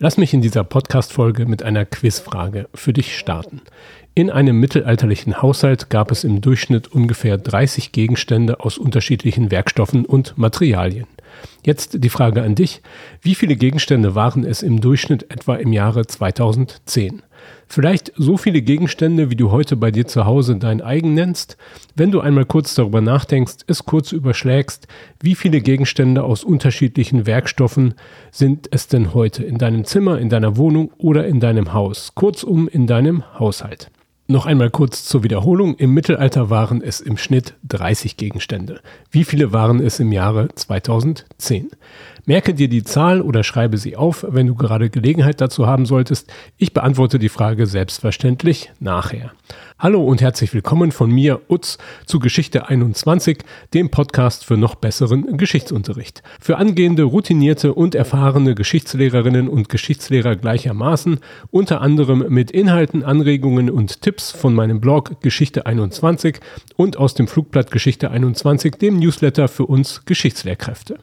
Lass mich in dieser Podcast-Folge mit einer Quizfrage für dich starten. In einem mittelalterlichen Haushalt gab es im Durchschnitt ungefähr 30 Gegenstände aus unterschiedlichen Werkstoffen und Materialien. Jetzt die Frage an dich. Wie viele Gegenstände waren es im Durchschnitt etwa im Jahre 2010? Vielleicht so viele Gegenstände, wie du heute bei dir zu Hause dein eigen nennst, wenn du einmal kurz darüber nachdenkst, es kurz überschlägst, wie viele Gegenstände aus unterschiedlichen Werkstoffen sind es denn heute in deinem Zimmer, in deiner Wohnung oder in deinem Haus, kurzum in deinem Haushalt. Noch einmal kurz zur Wiederholung. Im Mittelalter waren es im Schnitt 30 Gegenstände. Wie viele waren es im Jahre 2010? Merke dir die Zahl oder schreibe sie auf, wenn du gerade Gelegenheit dazu haben solltest. Ich beantworte die Frage selbstverständlich nachher. Hallo und herzlich willkommen von mir, Utz, zu Geschichte 21, dem Podcast für noch besseren Geschichtsunterricht. Für angehende, routinierte und erfahrene Geschichtslehrerinnen und Geschichtslehrer gleichermaßen, unter anderem mit Inhalten, Anregungen und Tipps von meinem Blog Geschichte 21 und aus dem Flugblatt Geschichte 21, dem Newsletter für uns Geschichtslehrkräfte.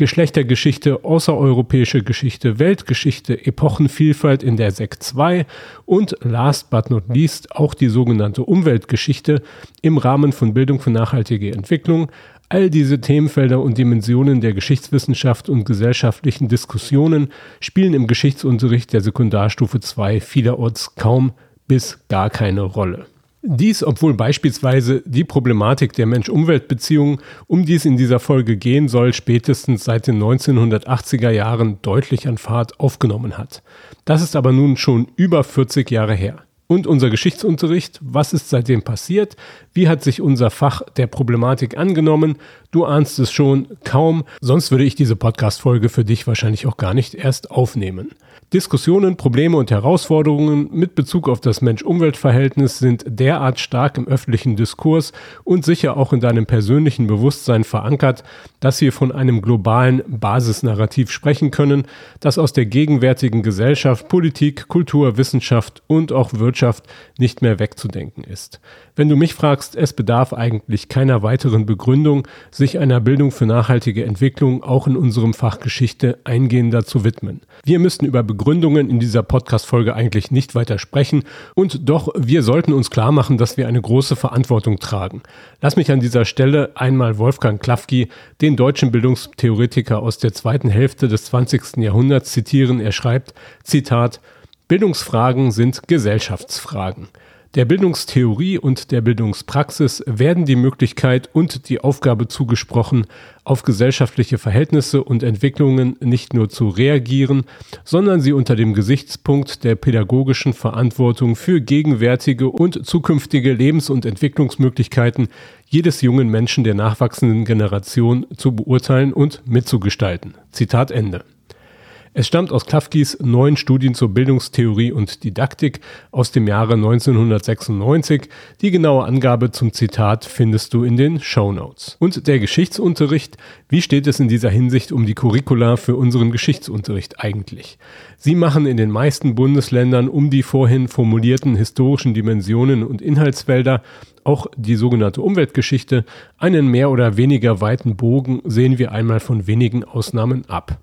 Geschlechtergeschichte, außereuropäische Geschichte, Weltgeschichte, Epochenvielfalt in der Sek 2 und last but not least auch die sogenannte Umweltgeschichte im Rahmen von Bildung für nachhaltige Entwicklung. All diese Themenfelder und Dimensionen der Geschichtswissenschaft und gesellschaftlichen Diskussionen spielen im Geschichtsunterricht der Sekundarstufe 2 vielerorts kaum bis gar keine Rolle. Dies, obwohl beispielsweise die Problematik der Mensch-Umwelt-Beziehung, um die es in dieser Folge gehen soll, spätestens seit den 1980er Jahren deutlich an Fahrt aufgenommen hat. Das ist aber nun schon über 40 Jahre her. Und unser Geschichtsunterricht, was ist seitdem passiert? Wie hat sich unser Fach der Problematik angenommen? Du ahnst es schon kaum, sonst würde ich diese Podcast-Folge für dich wahrscheinlich auch gar nicht erst aufnehmen. Diskussionen, Probleme und Herausforderungen mit Bezug auf das Mensch-Umwelt-Verhältnis sind derart stark im öffentlichen Diskurs und sicher auch in deinem persönlichen Bewusstsein verankert, dass wir von einem globalen Basisnarrativ sprechen können, das aus der gegenwärtigen Gesellschaft, Politik, Kultur, Wissenschaft und auch Wirtschaft nicht mehr wegzudenken ist. Wenn du mich fragst, es bedarf eigentlich keiner weiteren Begründung, sich einer Bildung für nachhaltige Entwicklung auch in unserem Fach Geschichte eingehender zu widmen. Wir müssten über Begründungen in dieser Podcast-Folge eigentlich nicht weiter sprechen und doch wir sollten uns klar machen, dass wir eine große Verantwortung tragen. Lass mich an dieser Stelle einmal Wolfgang Klafki, den deutschen Bildungstheoretiker aus der zweiten Hälfte des 20. Jahrhunderts zitieren. Er schreibt, Zitat, Bildungsfragen sind Gesellschaftsfragen. Der Bildungstheorie und der Bildungspraxis werden die Möglichkeit und die Aufgabe zugesprochen, auf gesellschaftliche Verhältnisse und Entwicklungen nicht nur zu reagieren, sondern sie unter dem Gesichtspunkt der pädagogischen Verantwortung für gegenwärtige und zukünftige Lebens- und Entwicklungsmöglichkeiten jedes jungen Menschen der nachwachsenden Generation zu beurteilen und mitzugestalten. Zitat Ende. Es stammt aus Klafkis neuen Studien zur Bildungstheorie und Didaktik aus dem Jahre 1996. Die genaue Angabe zum Zitat findest du in den Show Notes. Und der Geschichtsunterricht, wie steht es in dieser Hinsicht um die Curricula für unseren Geschichtsunterricht eigentlich? Sie machen in den meisten Bundesländern um die vorhin formulierten historischen Dimensionen und Inhaltsfelder auch die sogenannte Umweltgeschichte, einen mehr oder weniger weiten Bogen sehen wir einmal von wenigen Ausnahmen ab.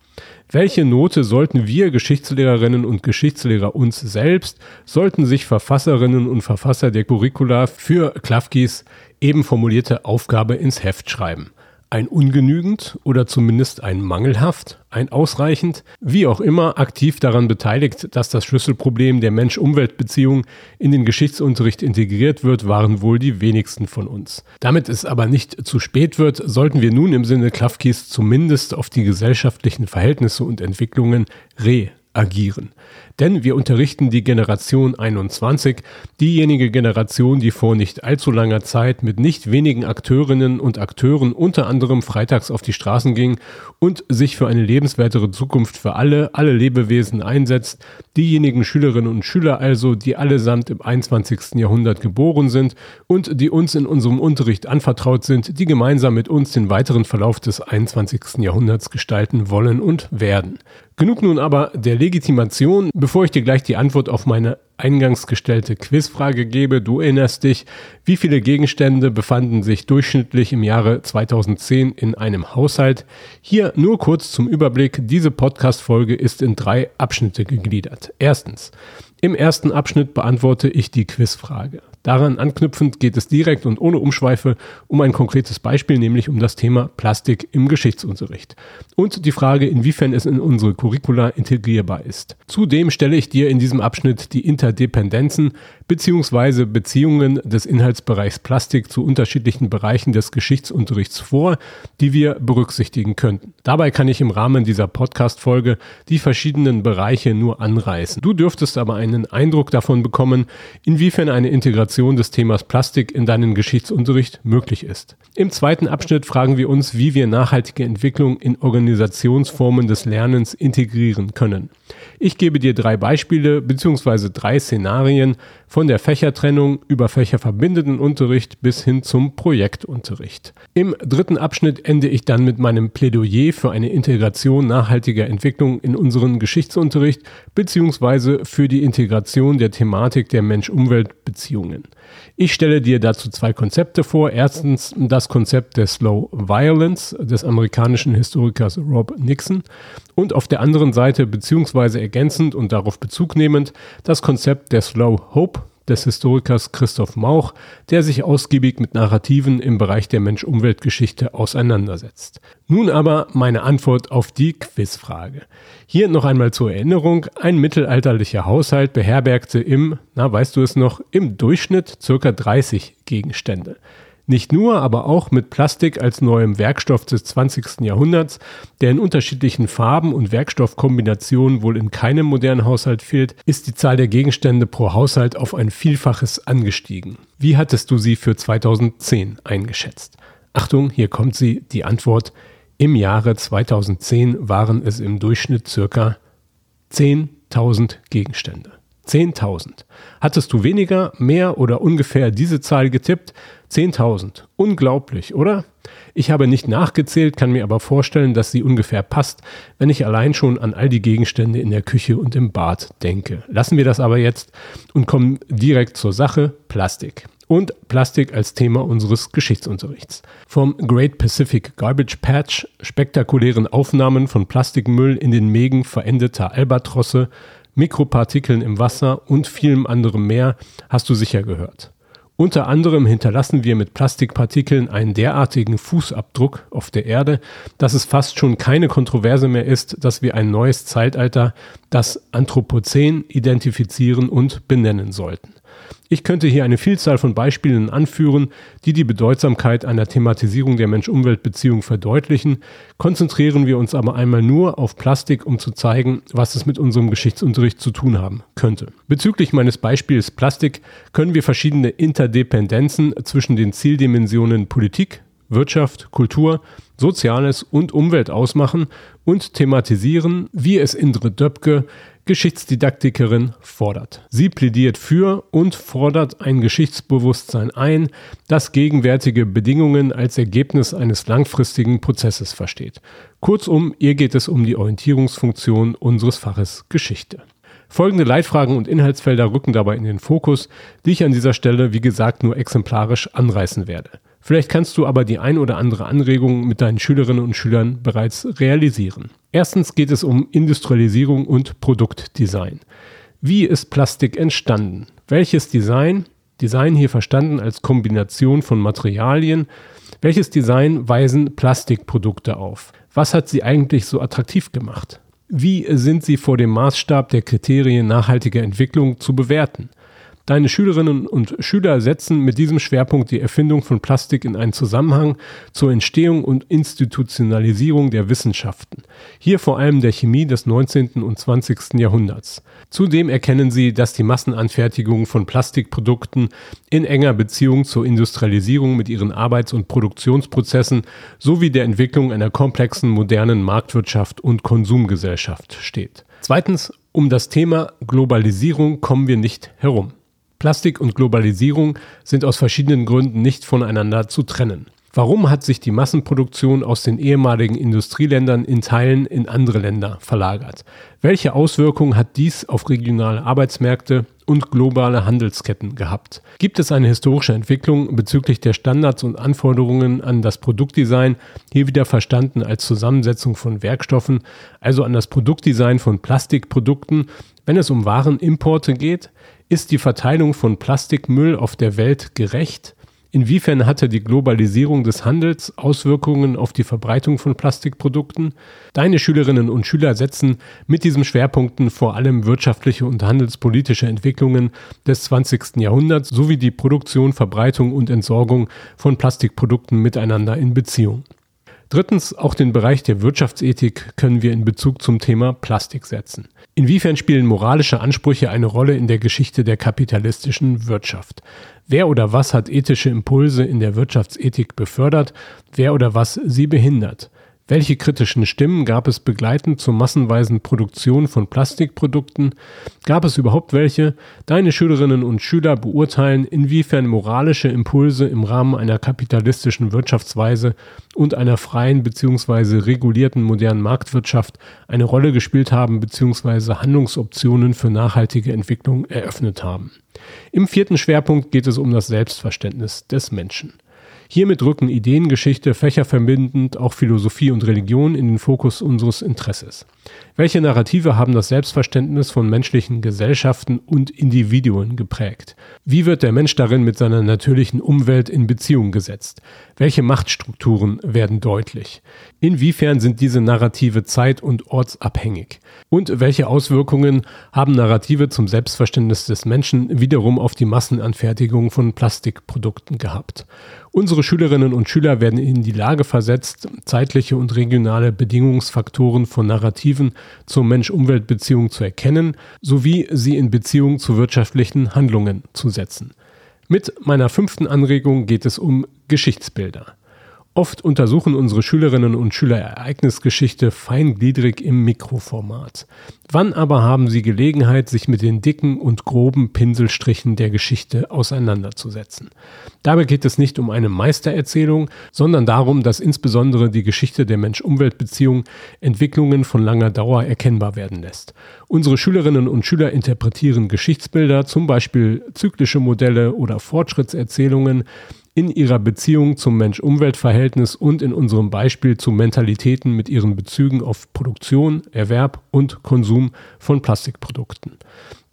Welche Note sollten wir Geschichtslehrerinnen und Geschichtslehrer uns selbst, sollten sich Verfasserinnen und Verfasser der Curricula für Klafkis eben formulierte Aufgabe ins Heft schreiben? Ein ungenügend oder zumindest ein mangelhaft, ein ausreichend, wie auch immer aktiv daran beteiligt, dass das Schlüsselproblem der Mensch-Umwelt-Beziehung in den Geschichtsunterricht integriert wird, waren wohl die wenigsten von uns. Damit es aber nicht zu spät wird, sollten wir nun im Sinne Klafkis zumindest auf die gesellschaftlichen Verhältnisse und Entwicklungen re agieren. Denn wir unterrichten die Generation 21, diejenige Generation, die vor nicht allzu langer Zeit mit nicht wenigen Akteurinnen und Akteuren unter anderem freitags auf die Straßen ging und sich für eine lebenswertere Zukunft für alle, alle Lebewesen einsetzt. Diejenigen Schülerinnen und Schüler also, die allesamt im 21. Jahrhundert geboren sind und die uns in unserem Unterricht anvertraut sind, die gemeinsam mit uns den weiteren Verlauf des 21. Jahrhunderts gestalten wollen und werden. Genug nun aber der Legitimation, bevor ich dir gleich die Antwort auf meine eingangs gestellte Quizfrage gebe. Du erinnerst dich, wie viele Gegenstände befanden sich durchschnittlich im Jahre 2010 in einem Haushalt? Hier nur kurz zum Überblick. Diese Podcast-Folge ist in drei Abschnitte gegliedert. Erstens. Im ersten Abschnitt beantworte ich die Quizfrage. Daran anknüpfend geht es direkt und ohne Umschweife um ein konkretes Beispiel, nämlich um das Thema Plastik im Geschichtsunterricht und die Frage, inwiefern es in unsere Curricula integrierbar ist. Zudem stelle ich dir in diesem Abschnitt die Interdependenzen bzw. Beziehungen des Inhaltsbereichs Plastik zu unterschiedlichen Bereichen des Geschichtsunterrichts vor, die wir berücksichtigen könnten. Dabei kann ich im Rahmen dieser Podcast-Folge die verschiedenen Bereiche nur anreißen. Du dürftest aber einen Eindruck davon bekommen, inwiefern eine Integration Integration des Themas Plastik in deinen Geschichtsunterricht möglich ist. Im zweiten Abschnitt fragen wir uns, wie wir nachhaltige Entwicklung in Organisationsformen des Lernens integrieren können. Ich gebe dir drei Beispiele bzw. drei Szenarien von der Fächertrennung über fächerverbindenden Unterricht bis hin zum Projektunterricht. Im dritten Abschnitt ende ich dann mit meinem Plädoyer für eine Integration nachhaltiger Entwicklung in unseren Geschichtsunterricht bzw. für die Integration der Thematik der Mensch-Umwelt-Beziehungen. Ich stelle dir dazu zwei Konzepte vor. Erstens das Konzept der Slow Violence des amerikanischen Historikers Rob Nixon und auf der anderen Seite beziehungsweise ergänzend und darauf Bezug nehmend das Konzept der Slow Hope des Historikers Christoph Mauch, der sich ausgiebig mit Narrativen im Bereich der Mensch-Umwelt-Geschichte auseinandersetzt. Nun aber meine Antwort auf die Quizfrage. Hier noch einmal zur Erinnerung, ein mittelalterlicher Haushalt beherbergte im, na weißt du es noch, im Durchschnitt circa 30 Gegenstände. Nicht nur, aber auch mit Plastik als neuem Werkstoff des 20. Jahrhunderts, der in unterschiedlichen Farben und Werkstoffkombinationen wohl in keinem modernen Haushalt fehlt, ist die Zahl der Gegenstände pro Haushalt auf ein Vielfaches angestiegen. Wie hattest du sie für 2010 eingeschätzt? Achtung, hier kommt sie, die Antwort. Im Jahre 2010 waren es im Durchschnitt circa 10.000 Gegenstände. 10.000. Hattest du weniger, mehr oder ungefähr diese Zahl getippt? 10.000. Unglaublich, oder? Ich habe nicht nachgezählt, kann mir aber vorstellen, dass sie ungefähr passt, wenn ich allein schon an all die Gegenstände in der Küche und im Bad denke. Lassen wir das aber jetzt und kommen direkt zur Sache Plastik. Und Plastik als Thema unseres Geschichtsunterrichts. Vom Great Pacific Garbage Patch, spektakulären Aufnahmen von Plastikmüll in den Mägen verendeter Albatrosse, Mikropartikeln im Wasser und vielem anderem mehr hast du sicher gehört. Unter anderem hinterlassen wir mit Plastikpartikeln einen derartigen Fußabdruck auf der Erde, dass es fast schon keine Kontroverse mehr ist, dass wir ein neues Zeitalter, das Anthropozän, identifizieren und benennen sollten. Ich könnte hier eine Vielzahl von Beispielen anführen, die die Bedeutsamkeit einer Thematisierung der Mensch-Umwelt-Beziehung verdeutlichen, konzentrieren wir uns aber einmal nur auf Plastik, um zu zeigen, was es mit unserem Geschichtsunterricht zu tun haben könnte. Bezüglich meines Beispiels Plastik können wir verschiedene Interdependenzen zwischen den Zieldimensionen Politik, Wirtschaft, Kultur, Soziales und Umwelt ausmachen und thematisieren, wie es Indre Döpke Geschichtsdidaktikerin fordert. Sie plädiert für und fordert ein Geschichtsbewusstsein ein, das gegenwärtige Bedingungen als Ergebnis eines langfristigen Prozesses versteht. Kurzum, ihr geht es um die Orientierungsfunktion unseres Faches Geschichte. Folgende Leitfragen und Inhaltsfelder rücken dabei in den Fokus, die ich an dieser Stelle, wie gesagt, nur exemplarisch anreißen werde. Vielleicht kannst du aber die ein oder andere Anregung mit deinen Schülerinnen und Schülern bereits realisieren. Erstens geht es um Industrialisierung und Produktdesign. Wie ist Plastik entstanden? Welches Design? Design hier verstanden als Kombination von Materialien. Welches Design weisen Plastikprodukte auf? Was hat sie eigentlich so attraktiv gemacht? Wie sind sie vor dem Maßstab der Kriterien nachhaltiger Entwicklung zu bewerten? Deine Schülerinnen und Schüler setzen mit diesem Schwerpunkt die Erfindung von Plastik in einen Zusammenhang zur Entstehung und Institutionalisierung der Wissenschaften. Hier vor allem der Chemie des 19. und 20. Jahrhunderts. Zudem erkennen sie, dass die Massenanfertigung von Plastikprodukten in enger Beziehung zur Industrialisierung mit ihren Arbeits- und Produktionsprozessen sowie der Entwicklung einer komplexen modernen Marktwirtschaft und Konsumgesellschaft steht. Zweitens, um das Thema Globalisierung kommen wir nicht herum. Plastik und Globalisierung sind aus verschiedenen Gründen nicht voneinander zu trennen. Warum hat sich die Massenproduktion aus den ehemaligen Industrieländern in Teilen in andere Länder verlagert? Welche Auswirkungen hat dies auf regionale Arbeitsmärkte und globale Handelsketten gehabt? Gibt es eine historische Entwicklung bezüglich der Standards und Anforderungen an das Produktdesign, hier wieder verstanden als Zusammensetzung von Werkstoffen, also an das Produktdesign von Plastikprodukten, wenn es um Warenimporte geht? Ist die Verteilung von Plastikmüll auf der Welt gerecht? Inwiefern hatte die Globalisierung des Handels Auswirkungen auf die Verbreitung von Plastikprodukten? Deine Schülerinnen und Schüler setzen mit diesen Schwerpunkten vor allem wirtschaftliche und handelspolitische Entwicklungen des 20. Jahrhunderts sowie die Produktion, Verbreitung und Entsorgung von Plastikprodukten miteinander in Beziehung. Drittens, auch den Bereich der Wirtschaftsethik können wir in Bezug zum Thema Plastik setzen. Inwiefern spielen moralische Ansprüche eine Rolle in der Geschichte der kapitalistischen Wirtschaft? Wer oder was hat ethische Impulse in der Wirtschaftsethik befördert? Wer oder was sie behindert? Welche kritischen Stimmen gab es begleitend zur massenweisen Produktion von Plastikprodukten? Gab es überhaupt welche? Deine Schülerinnen und Schüler beurteilen, inwiefern moralische Impulse im Rahmen einer kapitalistischen Wirtschaftsweise und einer freien bzw. regulierten modernen Marktwirtschaft eine Rolle gespielt haben bzw. Handlungsoptionen für nachhaltige Entwicklung eröffnet haben. Im vierten Schwerpunkt geht es um das Selbstverständnis des Menschen. Hiermit rücken Ideengeschichte fächerverbindend auch Philosophie und Religion in den Fokus unseres Interesses. Welche Narrative haben das Selbstverständnis von menschlichen Gesellschaften und Individuen geprägt? Wie wird der Mensch darin mit seiner natürlichen Umwelt in Beziehung gesetzt? Welche Machtstrukturen werden deutlich? Inwiefern sind diese Narrative zeit- und ortsabhängig? Und welche Auswirkungen haben Narrative zum Selbstverständnis des Menschen wiederum auf die Massenanfertigung von Plastikprodukten gehabt? Unsere Schülerinnen und Schüler werden in die Lage versetzt, zeitliche und regionale Bedingungsfaktoren von Narrativen zur Mensch-Umwelt-Beziehung zu erkennen, sowie sie in Beziehung zu wirtschaftlichen Handlungen zu setzen. Mit meiner fünften Anregung geht es um Geschichtsbilder. Oft untersuchen unsere Schülerinnen und Schüler Ereignisgeschichte feingliedrig im Mikroformat. Wann aber haben sie Gelegenheit, sich mit den dicken und groben Pinselstrichen der Geschichte auseinanderzusetzen? Dabei geht es nicht um eine Meistererzählung, sondern darum, dass insbesondere die Geschichte der Mensch-Umwelt-Beziehung Entwicklungen von langer Dauer erkennbar werden lässt. Unsere Schülerinnen und Schüler interpretieren Geschichtsbilder, zum Beispiel zyklische Modelle oder Fortschrittserzählungen, in ihrer Beziehung zum Mensch-Umwelt-Verhältnis und in unserem Beispiel zu Mentalitäten mit ihren Bezügen auf Produktion, Erwerb und Konsum von Plastikprodukten.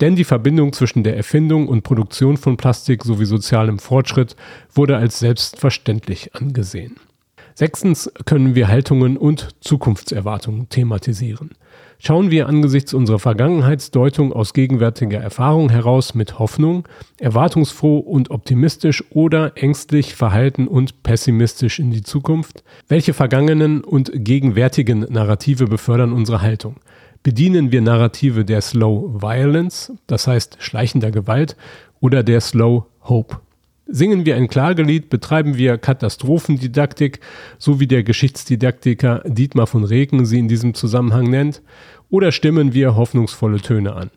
Denn die Verbindung zwischen der Erfindung und Produktion von Plastik sowie sozialem Fortschritt wurde als selbstverständlich angesehen. Sechstens können wir Haltungen und Zukunftserwartungen thematisieren. Schauen wir angesichts unserer Vergangenheitsdeutung aus gegenwärtiger Erfahrung heraus mit Hoffnung, erwartungsfroh und optimistisch oder ängstlich, verhalten und pessimistisch in die Zukunft? Welche vergangenen und gegenwärtigen Narrative befördern unsere Haltung? Bedienen wir Narrative der Slow Violence, das heißt schleichender Gewalt, oder der Slow Hope? Singen wir ein Klagelied, betreiben wir Katastrophendidaktik, so wie der Geschichtsdidaktiker Dietmar von Regen sie in diesem Zusammenhang nennt, oder stimmen wir hoffnungsvolle Töne an?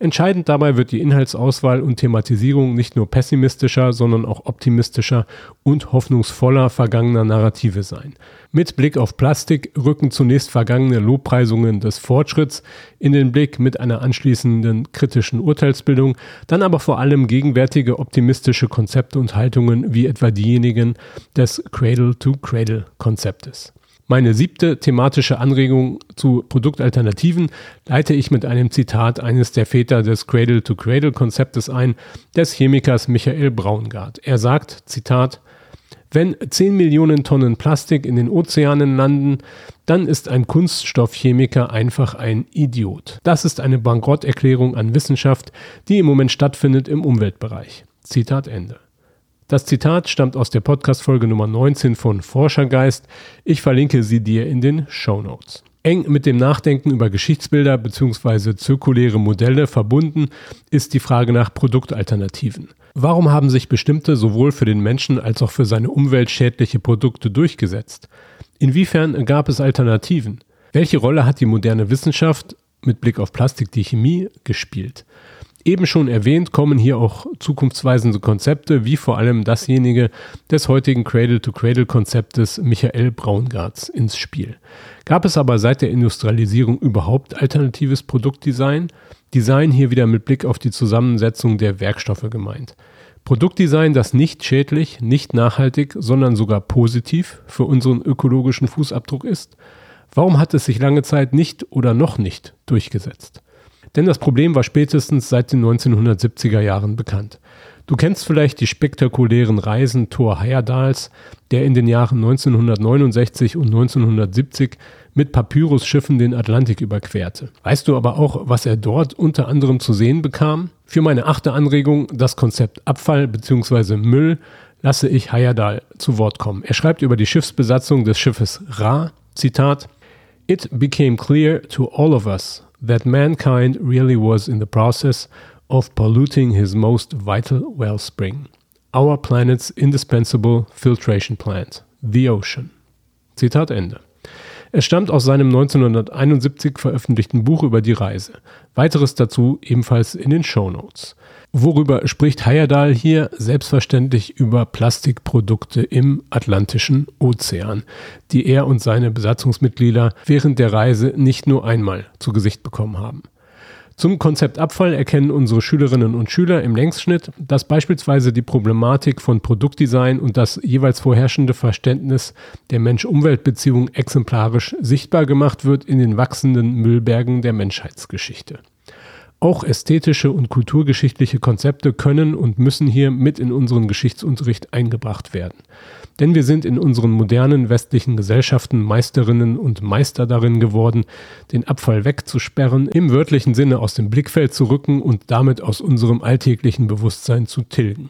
Entscheidend dabei wird die Inhaltsauswahl und Thematisierung nicht nur pessimistischer, sondern auch optimistischer und hoffnungsvoller vergangener Narrative sein. Mit Blick auf Plastik rücken zunächst vergangene Lobpreisungen des Fortschritts in den Blick mit einer anschließenden kritischen Urteilsbildung, dann aber vor allem gegenwärtige optimistische Konzepte und Haltungen wie etwa diejenigen des Cradle-to-Cradle-Konzeptes. Meine siebte thematische Anregung zu Produktalternativen leite ich mit einem Zitat eines der Väter des Cradle-to-Cradle-Konzeptes ein, des Chemikers Michael Braungart. Er sagt, Zitat, wenn 10 Millionen Tonnen Plastik in den Ozeanen landen, dann ist ein Kunststoffchemiker einfach ein Idiot. Das ist eine Bankrotterklärung an Wissenschaft, die im Moment stattfindet im Umweltbereich. Zitat Ende. Das Zitat stammt aus der Podcast-Folge Nummer 19 von Forschergeist. Ich verlinke sie dir in den Show Notes. Eng mit dem Nachdenken über Geschichtsbilder bzw. zirkuläre Modelle verbunden ist die Frage nach Produktalternativen. Warum haben sich bestimmte sowohl für den Menschen als auch für seine Umwelt schädliche Produkte durchgesetzt? Inwiefern gab es Alternativen? Welche Rolle hat die moderne Wissenschaft mit Blick auf Plastik die Chemie gespielt? Eben schon erwähnt kommen hier auch zukunftsweisende Konzepte, wie vor allem dasjenige des heutigen Cradle-to-Cradle-Konzeptes Michael Braungarts ins Spiel. Gab es aber seit der Industrialisierung überhaupt alternatives Produktdesign? Design hier wieder mit Blick auf die Zusammensetzung der Werkstoffe gemeint. Produktdesign, das nicht schädlich, nicht nachhaltig, sondern sogar positiv für unseren ökologischen Fußabdruck ist? Warum hat es sich lange Zeit nicht oder noch nicht durchgesetzt? Denn das Problem war spätestens seit den 1970er Jahren bekannt. Du kennst vielleicht die spektakulären Reisen Thor Heyerdahls, der in den Jahren 1969 und 1970 mit Papyrusschiffen den Atlantik überquerte. Weißt du aber auch, was er dort unter anderem zu sehen bekam? Für meine achte Anregung, das Konzept Abfall bzw. Müll, lasse ich Heyerdahl zu Wort kommen. Er schreibt über die Schiffsbesatzung des Schiffes Ra, Zitat, It became clear to all of us that mankind really was in the process of polluting his most vital wellspring, our planet's indispensable filtration plant, the ocean. Zitat Ende. Es stammt aus seinem 1971 veröffentlichten Buch über die Reise. Weiteres dazu ebenfalls in den Show Notes. Worüber spricht Heyerdahl hier? Selbstverständlich über Plastikprodukte im Atlantischen Ozean, die er und seine Besatzungsmitglieder während der Reise nicht nur einmal zu Gesicht bekommen haben. Zum Konzept Abfall erkennen unsere Schülerinnen und Schüler im Längsschnitt, dass beispielsweise die Problematik von Produktdesign und das jeweils vorherrschende Verständnis der Mensch-Umwelt-Beziehung exemplarisch sichtbar gemacht wird in den wachsenden Müllbergen der Menschheitsgeschichte. Auch ästhetische und kulturgeschichtliche Konzepte können und müssen hier mit in unseren Geschichtsunterricht eingebracht werden. Denn wir sind in unseren modernen westlichen Gesellschaften Meisterinnen und Meister darin geworden, den Abfall wegzusperren, im wörtlichen Sinne aus dem Blickfeld zu rücken und damit aus unserem alltäglichen Bewusstsein zu tilgen.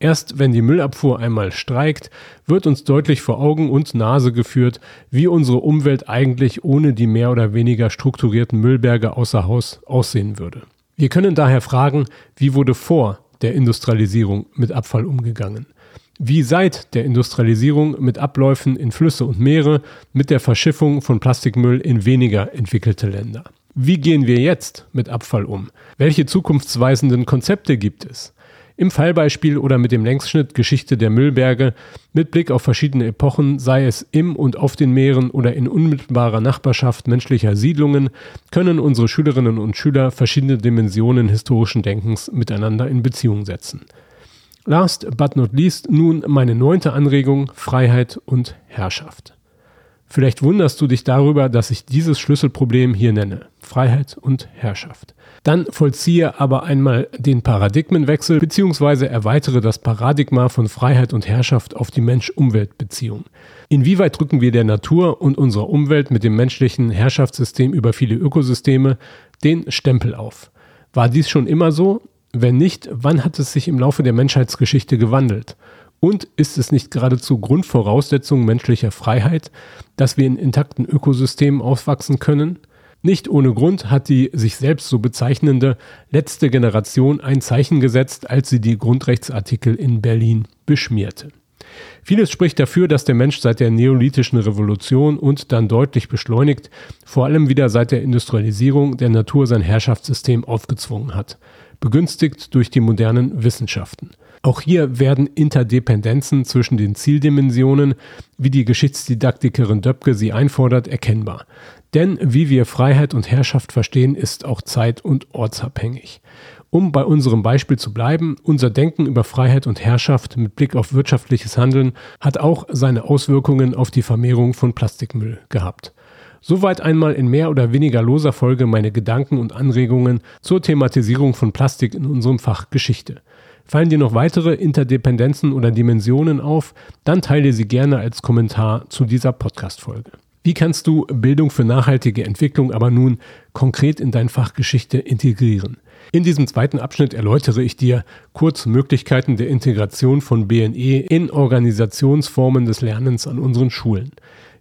Erst wenn die Müllabfuhr einmal streikt, wird uns deutlich vor Augen und Nase geführt, wie unsere Umwelt eigentlich ohne die mehr oder weniger strukturierten Müllberge außer Haus aussehen würde. Wir können daher fragen, wie wurde vor der Industrialisierung mit Abfall umgegangen? Wie seit der Industrialisierung mit Abläufen in Flüsse und Meere, mit der Verschiffung von Plastikmüll in weniger entwickelte Länder? Wie gehen wir jetzt mit Abfall um? Welche zukunftsweisenden Konzepte gibt es? Im Fallbeispiel oder mit dem Längsschnitt Geschichte der Müllberge mit Blick auf verschiedene Epochen, sei es im und auf den Meeren oder in unmittelbarer Nachbarschaft menschlicher Siedlungen, können unsere Schülerinnen und Schüler verschiedene Dimensionen historischen Denkens miteinander in Beziehung setzen. Last but not least nun meine neunte Anregung Freiheit und Herrschaft. Vielleicht wunderst du dich darüber, dass ich dieses Schlüsselproblem hier nenne. Freiheit und Herrschaft. Dann vollziehe aber einmal den Paradigmenwechsel bzw. erweitere das Paradigma von Freiheit und Herrschaft auf die Mensch-Umwelt-Beziehung. Inwieweit drücken wir der Natur und unserer Umwelt mit dem menschlichen Herrschaftssystem über viele Ökosysteme den Stempel auf? War dies schon immer so? Wenn nicht, wann hat es sich im Laufe der Menschheitsgeschichte gewandelt? Und ist es nicht geradezu Grundvoraussetzung menschlicher Freiheit, dass wir in intakten Ökosystemen aufwachsen können? Nicht ohne Grund hat die sich selbst so bezeichnende letzte Generation ein Zeichen gesetzt, als sie die Grundrechtsartikel in Berlin beschmierte. Vieles spricht dafür, dass der Mensch seit der neolithischen Revolution und dann deutlich beschleunigt, vor allem wieder seit der Industrialisierung, der Natur sein Herrschaftssystem aufgezwungen hat, begünstigt durch die modernen Wissenschaften. Auch hier werden Interdependenzen zwischen den Zieldimensionen, wie die Geschichtsdidaktikerin Döpke sie einfordert, erkennbar. Denn wie wir Freiheit und Herrschaft verstehen, ist auch zeit- und ortsabhängig. Um bei unserem Beispiel zu bleiben, unser Denken über Freiheit und Herrschaft mit Blick auf wirtschaftliches Handeln hat auch seine Auswirkungen auf die Vermehrung von Plastikmüll gehabt. Soweit einmal in mehr oder weniger loser Folge meine Gedanken und Anregungen zur Thematisierung von Plastik in unserem Fach Geschichte. Fallen dir noch weitere Interdependenzen oder Dimensionen auf, dann teile sie gerne als Kommentar zu dieser Podcast-Folge. Wie kannst du Bildung für nachhaltige Entwicklung aber nun konkret in dein Fach Geschichte integrieren? In diesem zweiten Abschnitt erläutere ich dir kurz Möglichkeiten der Integration von BNE in Organisationsformen des Lernens an unseren Schulen.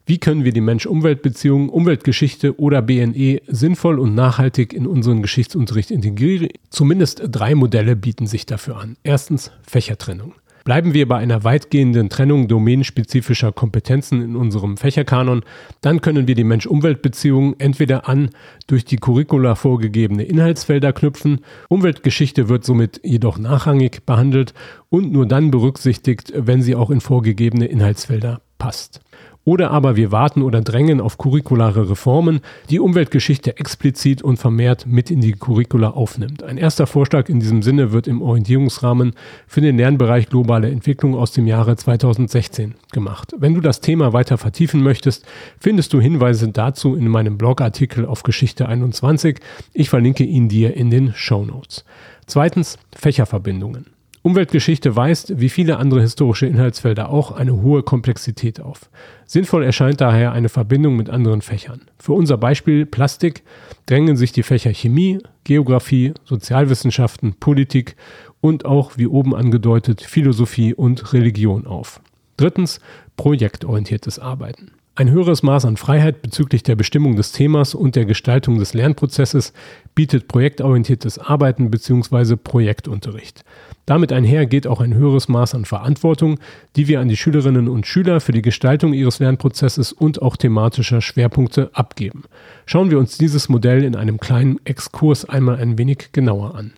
Wie können wir die Mensch-Umwelt-Beziehung, Umweltgeschichte oder BNE sinnvoll und nachhaltig in unseren Geschichtsunterricht integrieren? Zumindest drei Modelle bieten sich dafür an. Erstens Fächertrennung. Bleiben wir bei einer weitgehenden Trennung domänenspezifischer Kompetenzen in unserem Fächerkanon, dann können wir die Mensch-Umwelt-Beziehungen entweder an durch die Curricula vorgegebene Inhaltsfelder knüpfen, Umweltgeschichte wird somit jedoch nachrangig behandelt und nur dann berücksichtigt, wenn sie auch in vorgegebene Inhaltsfelder passt. Oder aber wir warten oder drängen auf curriculare Reformen, die Umweltgeschichte explizit und vermehrt mit in die Curricula aufnimmt. Ein erster Vorschlag in diesem Sinne wird im Orientierungsrahmen für den Lernbereich globale Entwicklung aus dem Jahre 2016 gemacht. Wenn du das Thema weiter vertiefen möchtest, findest du Hinweise dazu in meinem Blogartikel auf Geschichte 21. Ich verlinke ihn dir in den Show Notes. Zweitens Fächerverbindungen. Umweltgeschichte weist, wie viele andere historische Inhaltsfelder auch, eine hohe Komplexität auf. Sinnvoll erscheint daher eine Verbindung mit anderen Fächern. Für unser Beispiel Plastik drängen sich die Fächer Chemie, Geographie, Sozialwissenschaften, Politik und auch, wie oben angedeutet, Philosophie und Religion auf. Drittens, projektorientiertes Arbeiten. Ein höheres Maß an Freiheit bezüglich der Bestimmung des Themas und der Gestaltung des Lernprozesses bietet projektorientiertes Arbeiten bzw. Projektunterricht. Damit einher geht auch ein höheres Maß an Verantwortung, die wir an die Schülerinnen und Schüler für die Gestaltung ihres Lernprozesses und auch thematischer Schwerpunkte abgeben. Schauen wir uns dieses Modell in einem kleinen Exkurs einmal ein wenig genauer an.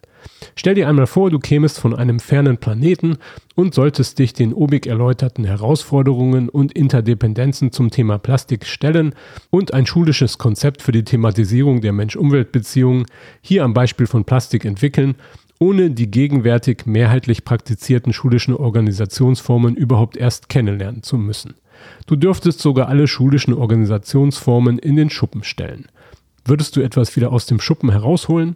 Stell dir einmal vor, du kämest von einem fernen Planeten und solltest dich den obig erläuterten Herausforderungen und Interdependenzen zum Thema Plastik stellen und ein schulisches Konzept für die Thematisierung der Mensch-Umwelt-Beziehungen hier am Beispiel von Plastik entwickeln, ohne die gegenwärtig mehrheitlich praktizierten schulischen Organisationsformen überhaupt erst kennenlernen zu müssen. Du dürftest sogar alle schulischen Organisationsformen in den Schuppen stellen. Würdest du etwas wieder aus dem Schuppen herausholen?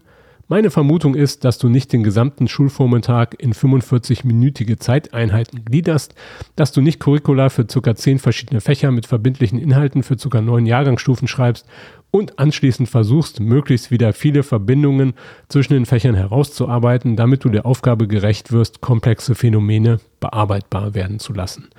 Meine Vermutung ist, dass du nicht den gesamten Schulvormittag in 45-minütige Zeiteinheiten gliederst, dass du nicht Curricula für ca. 10 verschiedene Fächer mit verbindlichen Inhalten für ca. 9 Jahrgangsstufen schreibst und anschließend versuchst, möglichst wieder viele Verbindungen zwischen den Fächern herauszuarbeiten, damit du der Aufgabe gerecht wirst, komplexe Phänomene bearbeitbar werden zu lassen.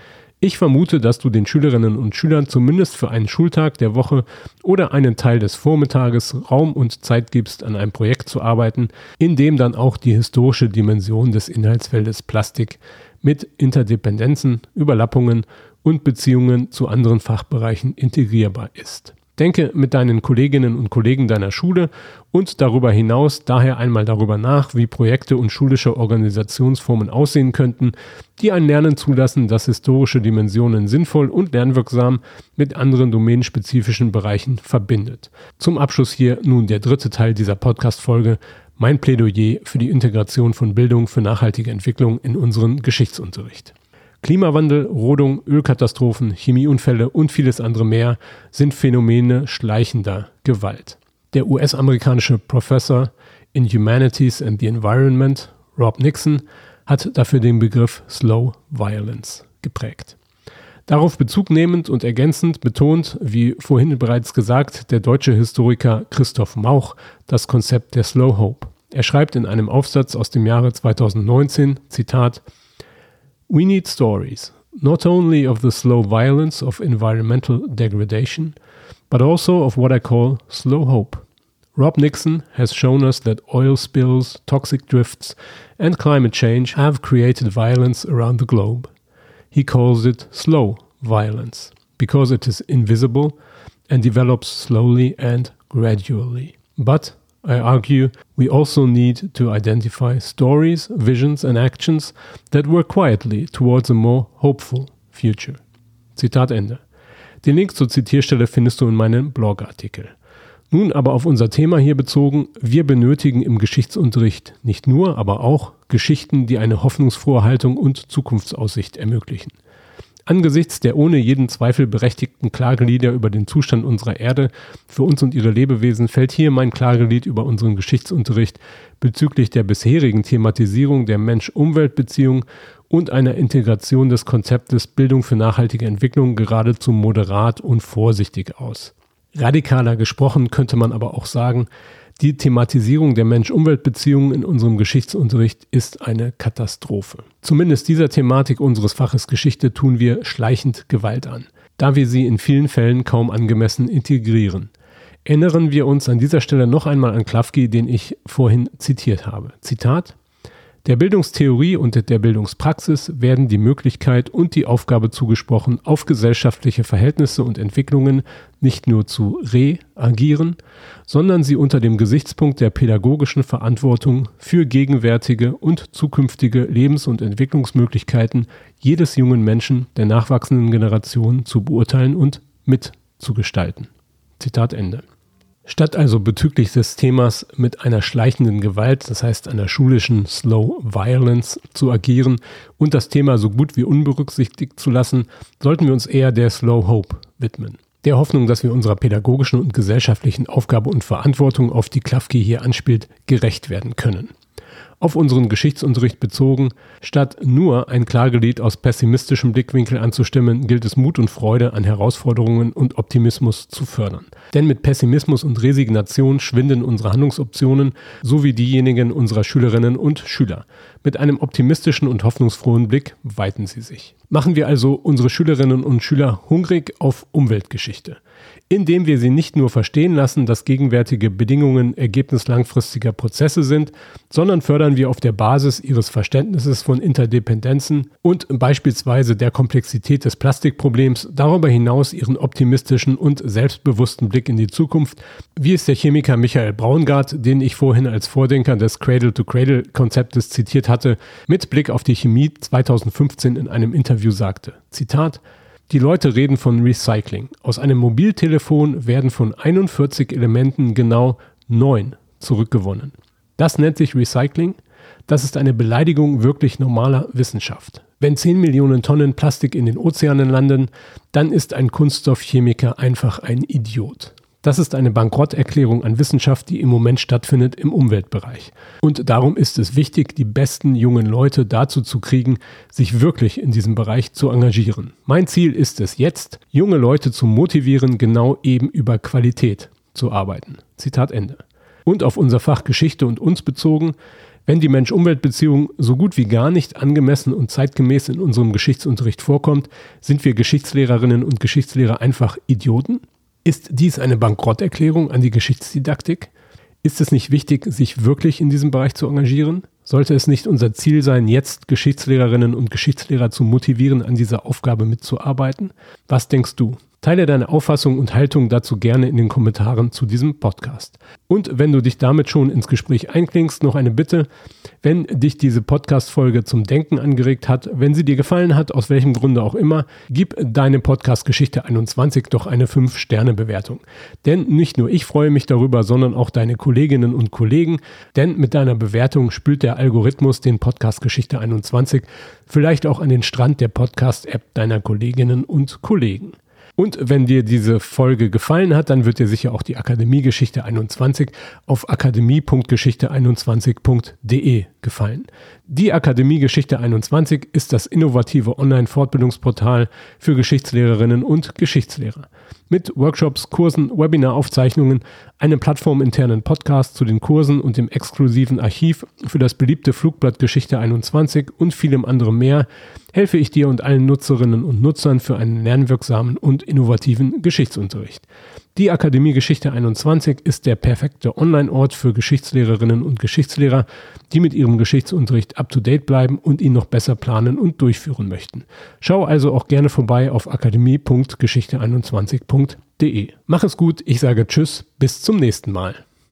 Ich vermute, dass du den Schülerinnen und Schülern zumindest für einen Schultag der Woche oder einen Teil des Vormittages Raum und Zeit gibst, an einem Projekt zu arbeiten, in dem dann auch die historische Dimension des Inhaltsfeldes Plastik mit Interdependenzen, Überlappungen und Beziehungen zu anderen Fachbereichen integrierbar ist. Denke mit deinen Kolleginnen und Kollegen deiner Schule und darüber hinaus daher einmal darüber nach, wie Projekte und schulische Organisationsformen aussehen könnten, die ein Lernen zulassen, das historische Dimensionen sinnvoll und lernwirksam mit anderen domänenspezifischen Bereichen verbindet. Zum Abschluss hier nun der dritte Teil dieser Podcast-Folge, mein Plädoyer für die Integration von Bildung für nachhaltige Entwicklung in unseren Geschichtsunterricht. Klimawandel, Rodung, Ölkatastrophen, Chemieunfälle und vieles andere mehr sind Phänomene schleichender Gewalt. Der US-amerikanische Professor in Humanities and the Environment, Rob Nixon, hat dafür den Begriff Slow Violence geprägt. Darauf Bezug nehmend und ergänzend betont, wie vorhin bereits gesagt, der deutsche Historiker Christoph Mauch das Konzept der Slow Hope. Er schreibt in einem Aufsatz aus dem Jahre 2019, Zitat, We need stories, not only of the slow violence of environmental degradation, but also of what I call slow hope. Rob Nixon has shown us that oil spills, toxic drifts, and climate change have created violence around the globe. He calls it slow violence because it is invisible and develops slowly and gradually. But I argue we also need to identify stories, visions and actions that work quietly towards a more hopeful future. Zitat Ende. Den Link zur Zitierstelle findest du in meinem Blogartikel. Nun aber auf unser Thema hier bezogen, wir benötigen im Geschichtsunterricht nicht nur, aber auch Geschichten, die eine hoffnungsfrohe Haltung und Zukunftsaussicht ermöglichen. Angesichts der ohne jeden Zweifel berechtigten Klagelieder über den Zustand unserer Erde für uns und ihre Lebewesen fällt hier mein Klagelied über unseren Geschichtsunterricht bezüglich der bisherigen Thematisierung der Mensch-Umwelt-Beziehung und einer Integration des Konzeptes Bildung für nachhaltige Entwicklung geradezu moderat und vorsichtig aus. Radikaler gesprochen könnte man aber auch sagen, die Thematisierung der Mensch-Umwelt-Beziehungen in unserem Geschichtsunterricht ist eine Katastrophe. Zumindest dieser Thematik unseres Faches Geschichte tun wir schleichend Gewalt an, da wir sie in vielen Fällen kaum angemessen integrieren. Erinnern wir uns an dieser Stelle noch einmal an Klafki, den ich vorhin zitiert habe. Zitat Der Bildungstheorie und der Bildungspraxis werden die Möglichkeit und die Aufgabe zugesprochen, auf gesellschaftliche Verhältnisse und Entwicklungen nicht nur zu reagieren, sondern sie unter dem Gesichtspunkt der pädagogischen Verantwortung für gegenwärtige und zukünftige Lebens- und Entwicklungsmöglichkeiten jedes jungen Menschen der nachwachsenden Generation zu beurteilen und mitzugestalten. Zitat Ende. Statt also bezüglich des Themas mit einer schleichenden Gewalt, das heißt einer schulischen Slow Violence, zu agieren und das Thema so gut wie unberücksichtigt zu lassen, sollten wir uns eher der Slow Hope widmen. Der Hoffnung, dass wir unserer pädagogischen und gesellschaftlichen Aufgabe und Verantwortung, auf die Klafki hier anspielt, gerecht werden können auf unseren Geschichtsunterricht bezogen. Statt nur ein Klagelied aus pessimistischem Blickwinkel anzustimmen, gilt es Mut und Freude an Herausforderungen und Optimismus zu fördern. Denn mit Pessimismus und Resignation schwinden unsere Handlungsoptionen sowie diejenigen unserer Schülerinnen und Schüler. Mit einem optimistischen und hoffnungsfrohen Blick weiten sie sich. Machen wir also unsere Schülerinnen und Schüler hungrig auf Umweltgeschichte indem wir sie nicht nur verstehen lassen, dass gegenwärtige Bedingungen Ergebnis langfristiger Prozesse sind, sondern fördern wir auf der Basis ihres Verständnisses von Interdependenzen und beispielsweise der Komplexität des Plastikproblems darüber hinaus ihren optimistischen und selbstbewussten Blick in die Zukunft, wie es der Chemiker Michael Braungart, den ich vorhin als Vordenker des Cradle-to-Cradle-Konzeptes zitiert hatte, mit Blick auf die Chemie 2015 in einem Interview sagte. Zitat die Leute reden von Recycling. Aus einem Mobiltelefon werden von 41 Elementen genau 9 zurückgewonnen. Das nennt sich Recycling. Das ist eine Beleidigung wirklich normaler Wissenschaft. Wenn 10 Millionen Tonnen Plastik in den Ozeanen landen, dann ist ein Kunststoffchemiker einfach ein Idiot. Das ist eine Bankrotterklärung an Wissenschaft, die im Moment stattfindet im Umweltbereich. Und darum ist es wichtig, die besten jungen Leute dazu zu kriegen, sich wirklich in diesem Bereich zu engagieren. Mein Ziel ist es jetzt, junge Leute zu motivieren, genau eben über Qualität zu arbeiten. Zitat Ende. Und auf unser Fach Geschichte und uns bezogen, wenn die Mensch-Umwelt-Beziehung so gut wie gar nicht angemessen und zeitgemäß in unserem Geschichtsunterricht vorkommt, sind wir Geschichtslehrerinnen und Geschichtslehrer einfach Idioten? Ist dies eine Bankrotterklärung an die Geschichtsdidaktik? Ist es nicht wichtig, sich wirklich in diesem Bereich zu engagieren? Sollte es nicht unser Ziel sein, jetzt Geschichtslehrerinnen und Geschichtslehrer zu motivieren, an dieser Aufgabe mitzuarbeiten? Was denkst du? Teile deine Auffassung und Haltung dazu gerne in den Kommentaren zu diesem Podcast. Und wenn du dich damit schon ins Gespräch einklingst, noch eine Bitte. Wenn dich diese Podcast-Folge zum Denken angeregt hat, wenn sie dir gefallen hat, aus welchem Grunde auch immer, gib deine Podcast-Geschichte 21 doch eine 5-Sterne-Bewertung. Denn nicht nur ich freue mich darüber, sondern auch deine Kolleginnen und Kollegen. Denn mit deiner Bewertung spült der Algorithmus den Podcast Geschichte 21 vielleicht auch an den Strand der Podcast-App deiner Kolleginnen und Kollegen. Und wenn dir diese Folge gefallen hat, dann wird dir sicher auch die Akademie Geschichte 21 auf akademie.geschichte21.de gefallen. Die Akademie Geschichte 21 ist das innovative Online-Fortbildungsportal für Geschichtslehrerinnen und Geschichtslehrer. Mit Workshops, Kursen, Webinaraufzeichnungen, einem plattforminternen Podcast zu den Kursen und dem exklusiven Archiv für das beliebte Flugblatt Geschichte 21 und vielem anderem mehr helfe ich dir und allen Nutzerinnen und Nutzern für einen lernwirksamen und innovativen Geschichtsunterricht. Die Akademie Geschichte 21 ist der perfekte Online-Ort für Geschichtslehrerinnen und Geschichtslehrer, die mit ihrem Geschichtsunterricht up-to-date bleiben und ihn noch besser planen und durchführen möchten. Schau also auch gerne vorbei auf akademie.geschichte21.de. Mach es gut, ich sage Tschüss, bis zum nächsten Mal.